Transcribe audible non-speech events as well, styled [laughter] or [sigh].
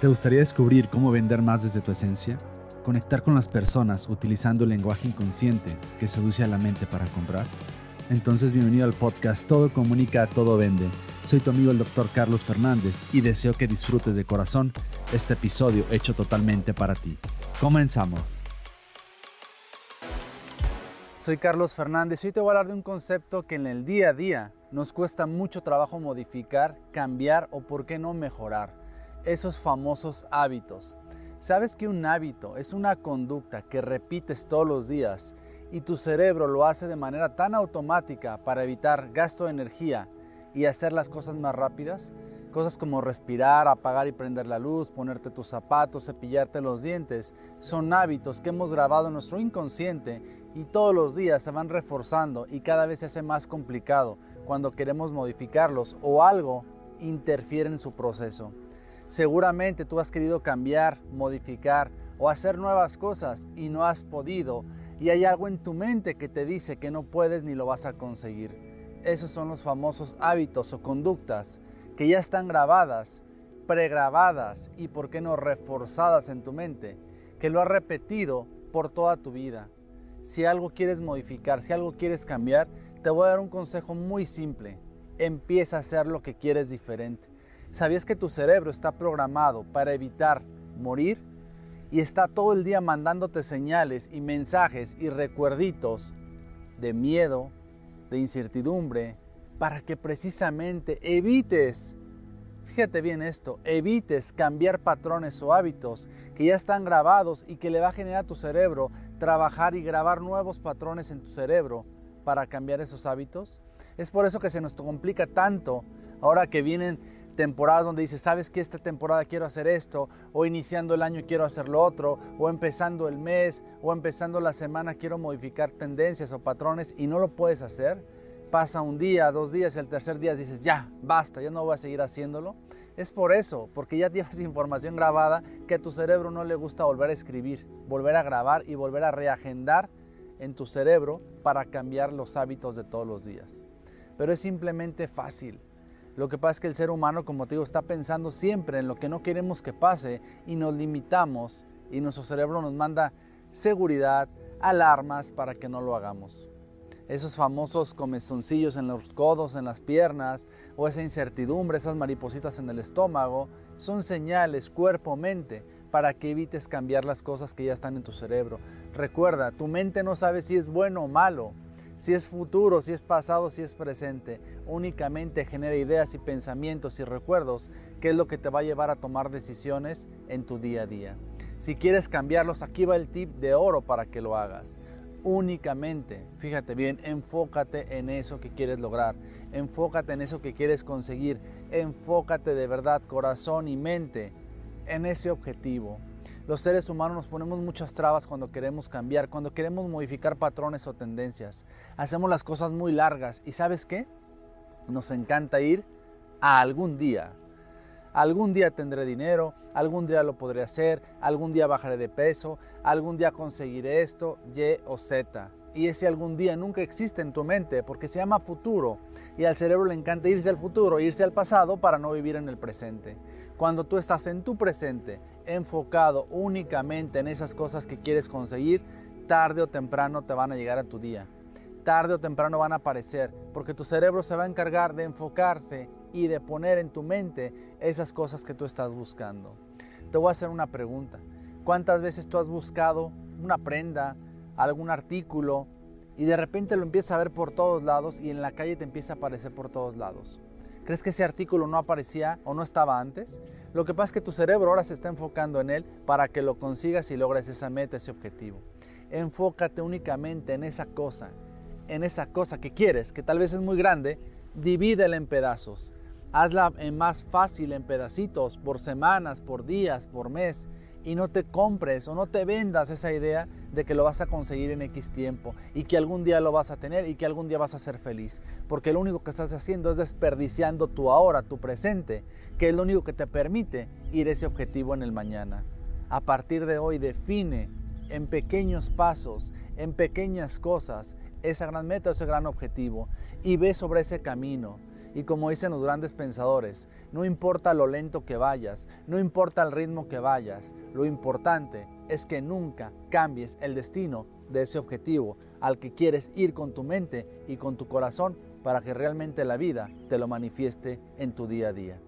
¿Te gustaría descubrir cómo vender más desde tu esencia? ¿Conectar con las personas utilizando el lenguaje inconsciente que seduce a la mente para comprar? Entonces bienvenido al podcast Todo Comunica, Todo Vende. Soy tu amigo el doctor Carlos Fernández y deseo que disfrutes de corazón este episodio hecho totalmente para ti. Comenzamos. Soy Carlos Fernández y hoy te voy a hablar de un concepto que en el día a día nos cuesta mucho trabajo modificar, cambiar o por qué no mejorar esos famosos hábitos. Sabes que un hábito es una conducta que repites todos los días y tu cerebro lo hace de manera tan automática para evitar gasto de energía y hacer las cosas más rápidas. Cosas como respirar, apagar y prender la luz, ponerte tus zapatos, cepillarte los dientes, son hábitos que hemos grabado en nuestro inconsciente y todos los días se van reforzando y cada vez se hace más complicado cuando queremos modificarlos o algo interfiere en su proceso. Seguramente tú has querido cambiar, modificar o hacer nuevas cosas y no has podido y hay algo en tu mente que te dice que no puedes ni lo vas a conseguir. Esos son los famosos hábitos o conductas que ya están grabadas, pregrabadas y por qué no reforzadas en tu mente, que lo has repetido por toda tu vida. Si algo quieres modificar, si algo quieres cambiar, te voy a dar un consejo muy simple. Empieza a hacer lo que quieres diferente. ¿Sabías que tu cerebro está programado para evitar morir? Y está todo el día mandándote señales y mensajes y recuerditos de miedo, de incertidumbre, para que precisamente evites, fíjate bien esto, evites cambiar patrones o hábitos que ya están grabados y que le va a generar a tu cerebro trabajar y grabar nuevos patrones en tu cerebro para cambiar esos hábitos. Es por eso que se nos complica tanto ahora que vienen temporadas donde dices, sabes que esta temporada quiero hacer esto, o iniciando el año quiero hacer lo otro, o empezando el mes, o empezando la semana quiero modificar tendencias o patrones y no lo puedes hacer. Pasa un día, dos días el tercer día dices, ya, basta, ya no voy a seguir haciéndolo. Es por eso, porque ya tienes [laughs] información grabada que a tu cerebro no le gusta volver a escribir, volver a grabar y volver a reagendar en tu cerebro para cambiar los hábitos de todos los días. Pero es simplemente fácil. Lo que pasa es que el ser humano, como te digo, está pensando siempre en lo que no queremos que pase y nos limitamos y nuestro cerebro nos manda seguridad, alarmas para que no lo hagamos. Esos famosos comezoncillos en los codos, en las piernas, o esa incertidumbre, esas maripositas en el estómago, son señales cuerpo-mente para que evites cambiar las cosas que ya están en tu cerebro. Recuerda, tu mente no sabe si es bueno o malo, si es futuro, si es pasado, si es presente. Únicamente genera ideas y pensamientos y recuerdos, que es lo que te va a llevar a tomar decisiones en tu día a día. Si quieres cambiarlos, aquí va el tip de oro para que lo hagas. Únicamente, fíjate bien, enfócate en eso que quieres lograr, enfócate en eso que quieres conseguir, enfócate de verdad, corazón y mente en ese objetivo. Los seres humanos nos ponemos muchas trabas cuando queremos cambiar, cuando queremos modificar patrones o tendencias. Hacemos las cosas muy largas y ¿sabes qué? Nos encanta ir a algún día. Algún día tendré dinero, algún día lo podré hacer, algún día bajaré de peso, algún día conseguiré esto, Y o Z. Y ese algún día nunca existe en tu mente porque se llama futuro y al cerebro le encanta irse al futuro, irse al pasado para no vivir en el presente. Cuando tú estás en tu presente, enfocado únicamente en esas cosas que quieres conseguir, tarde o temprano te van a llegar a tu día. Tarde o temprano van a aparecer, porque tu cerebro se va a encargar de enfocarse y de poner en tu mente esas cosas que tú estás buscando. Te voy a hacer una pregunta. ¿Cuántas veces tú has buscado una prenda, algún artículo, y de repente lo empiezas a ver por todos lados y en la calle te empieza a aparecer por todos lados? ¿Crees que ese artículo no aparecía o no estaba antes? Lo que pasa es que tu cerebro ahora se está enfocando en él para que lo consigas y logres esa meta, ese objetivo. Enfócate únicamente en esa cosa, en esa cosa que quieres, que tal vez es muy grande, divídela en pedazos. Hazla más fácil en pedacitos, por semanas, por días, por mes y no te compres o no te vendas esa idea de que lo vas a conseguir en X tiempo y que algún día lo vas a tener y que algún día vas a ser feliz. Porque lo único que estás haciendo es desperdiciando tu ahora, tu presente, que es lo único que te permite ir ese objetivo en el mañana. A partir de hoy define en pequeños pasos, en pequeñas cosas, esa gran meta, ese gran objetivo y ve sobre ese camino Y como dicen los grandes pensadores, no importa lo lento que vayas, no importa el ritmo que vayas, lo importante es que nunca cambies el destino de ese objetivo al que quieres ir con tu mente y con tu corazón para que realmente la vida te lo manifieste en tu día a día.